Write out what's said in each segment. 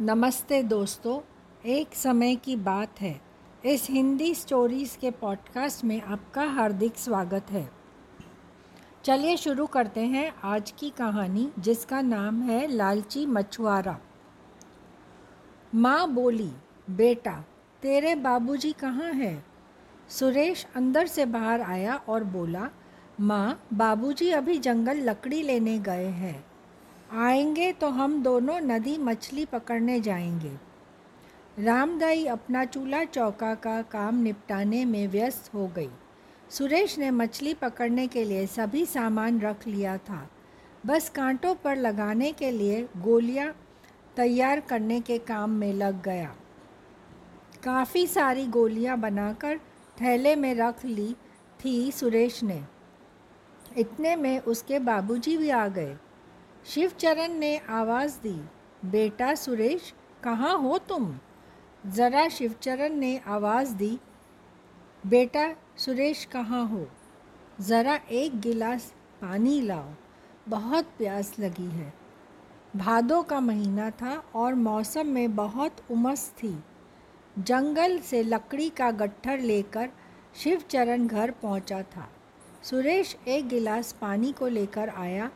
नमस्ते दोस्तों, एक समय की बात है। इस हिंदी स्टोरीज़ के पॉडकास्ट में आपका हार्दिक स्वागत है। चलिए शुरू करते हैं आज की कहानी, जिसका नाम है लालची मछुआरा। माँ बोली, बेटा, तेरे बाबूजी कहाँ हैं? सुरेश अंदर से बाहर आया और बोला, माँ, बाबूजी अभी जंगल लकड़ी लेने गए हैं। आएँगे तो हम दोनों नदी मछली पकड़ने जाएँगे। रामदाई अपना चूल्हा चौका का काम निपटाने में व्यस्त हो गई। सुरेश ने मछली पकड़ने के लिए सभी सामान रख लिया था। बस कांटों पर लगाने के लिए गोलियाँ तैयार करने के काम में लग गया। काफ़ी सारी गोलियाँ बनाकर थैले में रख ली थी सुरेश ने। इतने में उसके बाबूजी भी आ गए। शिवचरण ने आवाज़ दी, बेटा सुरेश, कहाँ हो तुम? ज़रा शिवचरण ने आवाज़ दी, बेटा सुरेश, कहाँ हो? ज़रा एक गिलास पानी लाओ, बहुत प्यास लगी है। भादों का महीना था और मौसम में बहुत उमस थी। जंगल से लकड़ी का गट्ठर लेकर शिवचरण घर पहुँचा था। सुरेश एक गिलास पानी को लेकर आया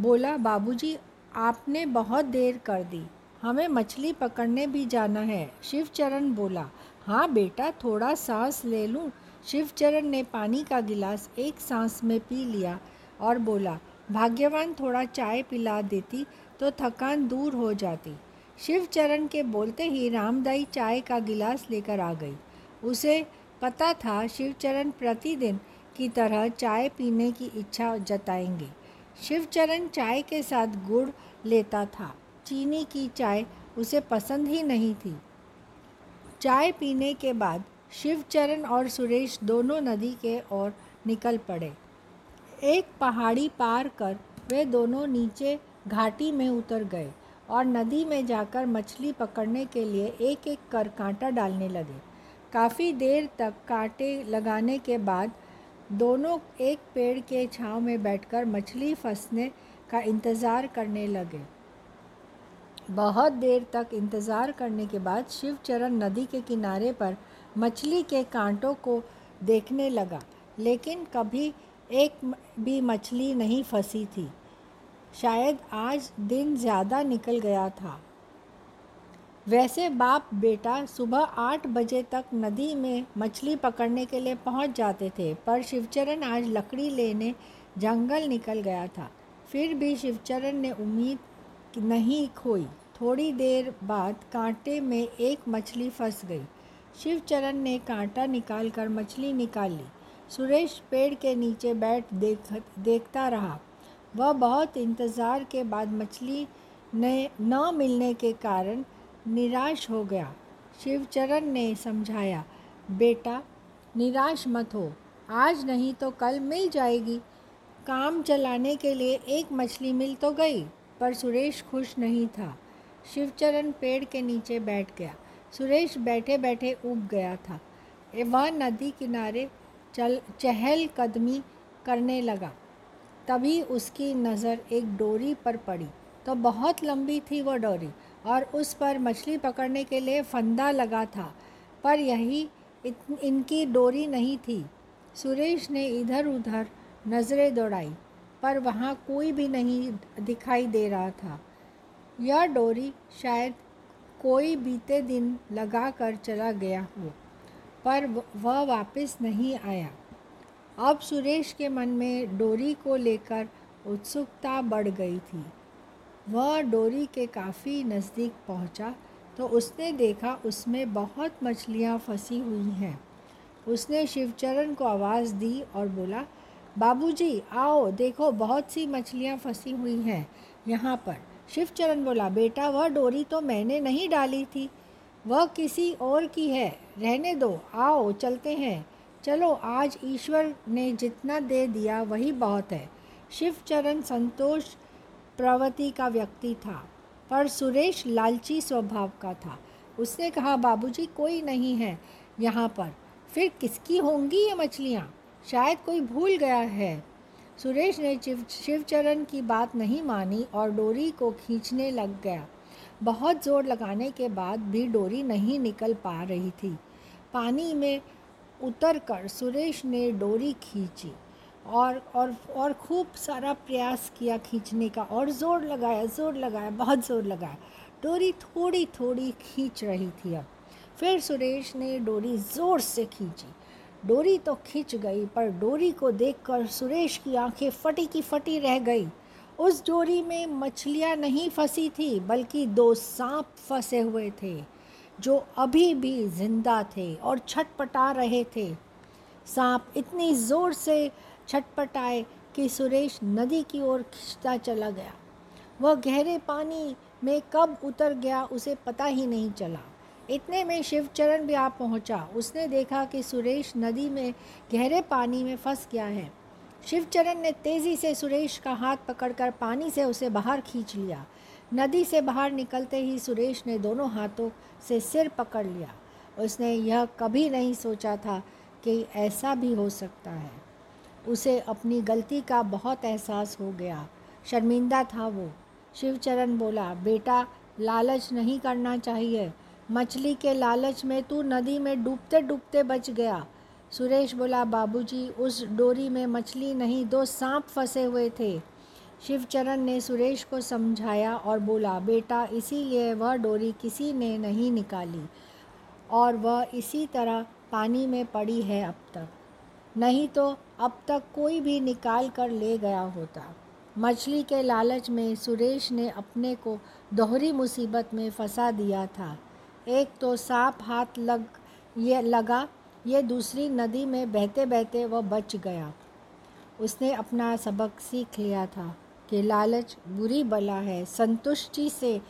बोला, बाबूजी, आपने बहुत देर कर दी। हमें मछली पकड़ने भी जाना है। शिवचरण बोला हाँ बेटा, थोड़ा सांस ले लूँ। शिवचरण ने पानी का गिलास एक सांस में पी लिया और बोला, भाग्यवान, थोड़ा चाय पिला देती तो थकान दूर हो जाती। शिवचरण के बोलते ही रामदाई चाय का गिलास लेकर आ गई। उसे पता था शिवचरण प्रतिदिन की तरह चाय पीने की इच्छा जताएँगे। शिवचरण चाय के साथ गुड़ लेता था। चीनी की चाय उसे पसंद ही नहीं थी। चाय पीने के बाद शिवचरण और सुरेश दोनों नदी के ओर निकल पड़े। एक पहाड़ी पार कर वे दोनों नीचे घाटी में उतर गए और नदी में जाकर मछली पकड़ने के लिए एक एक कर कांटा डालने लगे। काफ़ी देर तक कांटे लगाने के बाद दोनों एक पेड़ के छांव में बैठकर मछली फंसने का इंतज़ार करने लगे। बहुत देर तक इंतज़ार करने के बाद शिवचरण नदी के किनारे पर मछली के कांटों को देखने लगा, लेकिन कभी एक भी मछली नहीं फंसी थी। शायद आज दिन ज़्यादा निकल गया था। वैसे बाप बेटा सुबह आठ बजे तक नदी में मछली पकड़ने के लिए पहुँच जाते थे, पर शिवचरण आज लकड़ी लेने जंगल निकल गया था। फिर भी शिवचरण ने उम्मीद नहीं खोई। थोड़ी देर बाद कांटे में एक मछली फंस गई। शिवचरण ने कांटा निकालकर मछली निकाल ली। सुरेश पेड़ के नीचे बैठ देख, देखता रहा। वह बहुत इंतज़ार के बाद मछली ने न मिलने के कारण निराश हो गया। शिवचरण ने समझाया, बेटा, निराश मत हो। आज नहीं तो कल मिल जाएगी। काम चलाने के लिए एक मछली मिल तो गई, पर सुरेश खुश नहीं था। शिवचरण पेड़ के नीचे बैठ गया। सुरेश बैठे बैठे उग गया था। वह नदी किनारे चल, चहल कदमी करने लगा। तभी उसकी नज़र एक डोरी पर पड़ी। तो बहुत लंबी थी वह डोरी। और उस पर मछली पकड़ने के लिए फंदा लगा था, पर यही इनकी डोरी नहीं थी। सुरेश ने इधर उधर नज़रें दौड़ाई, पर वहाँ कोई भी नहीं दिखाई दे रहा था। यह डोरी शायद कोई बीते दिन लगा कर चला गया हो, पर वह वापस नहीं आया। अब सुरेश के मन में डोरी को लेकर उत्सुकता बढ़ गई थी। वह डोरी के काफ़ी नज़दीक पहुँचा तो उसने देखा उसमें बहुत मछलियाँ फंसी हुई हैं। उसने शिवचरण को आवाज़ दी और बोला, बाबूजी, आओ, देखो, बहुत सी मछलियाँ फंसी हुई हैं यहाँ पर। शिवचरण बोला, बेटा, वह डोरी तो मैंने नहीं डाली थी। वह किसी और की है। रहने दो, आओ, चलते हैं। चलो, आज ईश्वर ने जितना दे दिया वही बहुत है। शिवचरण संतोष प्रवृत्ति का व्यक्ति था, पर सुरेश लालची स्वभाव का था। उसने कहा, बाबूजी, कोई नहीं है यहाँ पर। फिर किसकी होंगी ये मछलियाँ? शायद कोई भूल गया है। सुरेश ने शिव, शिवचरण की बात नहीं मानी और डोरी को खींचने लग गया। बहुत ज़ोर लगाने के बाद भी डोरी नहीं निकल पा रही थी। पानी में उतर कर सुरेश ने डोरी खींची। और और और खूब सारा प्रयास किया खींचने का और ज़ोर लगाया ज़ोर लगाया, बहुत ज़ोर लगाया। डोरी थोड़ी थोड़ी खींच रही थी अब। फिर सुरेश ने डोरी ज़ोर से खींची। डोरी तो खींच गई, पर डोरी को देखकर सुरेश की आँखें फटी की फटी रह गई। उस डोरी में मछलियाँ नहीं फंसी थी, बल्कि दो सांप फंसे हुए थे, जो अभी भी ज़िंदा थे और छटपटा रहे थे। सांप इतनी ज़ोर से छटपटाए कि सुरेश नदी की ओर खिंचता चला गया। वह गहरे पानी में कब उतर गया उसे पता ही नहीं चला। इतने में शिवचरण भी आ पहुँचा। उसने देखा कि सुरेश नदी में गहरे पानी में फंस गया है। शिवचरण ने तेज़ी से सुरेश का हाथ पकड़कर पानी से उसे बाहर खींच लिया। नदी से बाहर निकलते ही सुरेश ने दोनों हाथों से सिर पकड़ लिया। उसने यह कभी नहीं सोचा था कि ऐसा भी हो सकता है। उसे अपनी गलती का बहुत एहसास हो गया। शर्मिंदा था वो। शिवचरण बोला, बेटा, लालच नहीं करना चाहिए। मछली के लालच में तू नदी में डूबते डूबते बच गया। सुरेश बोला, बाबूजी, उस डोरी में मछली नहीं, दो सांप फंसे हुए थे। शिवचरण ने सुरेश को समझाया और बोला, बेटा, इसीलिए वह डोरी किसी ने नहीं निकाली और वह इसी तरह पानी में पड़ी है अब तक। नहीं तो अब तक कोई भी निकाल कर ले गया होता। मछली के लालच में सुरेश ने अपने को दोहरी मुसीबत में फंसा दिया था। एक तो सांप हाथ लग, ये लगा, ये दूसरी नदी में बहते बहते वह बच गया। उसने अपना सबक सीख लिया था कि लालच बुरी बला है, संतुष्टि से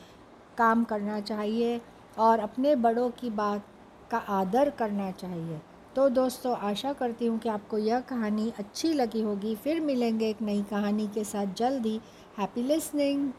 काम करना चाहिए और अपने बड़ों की बात का आदर करना चाहिए। तो दोस्तों, आशा करती हूँ कि आपको यह कहानी अच्छी लगी होगी। फिर मिलेंगे एक नई कहानी के साथ। जल्द हैप्पी लिसनिंग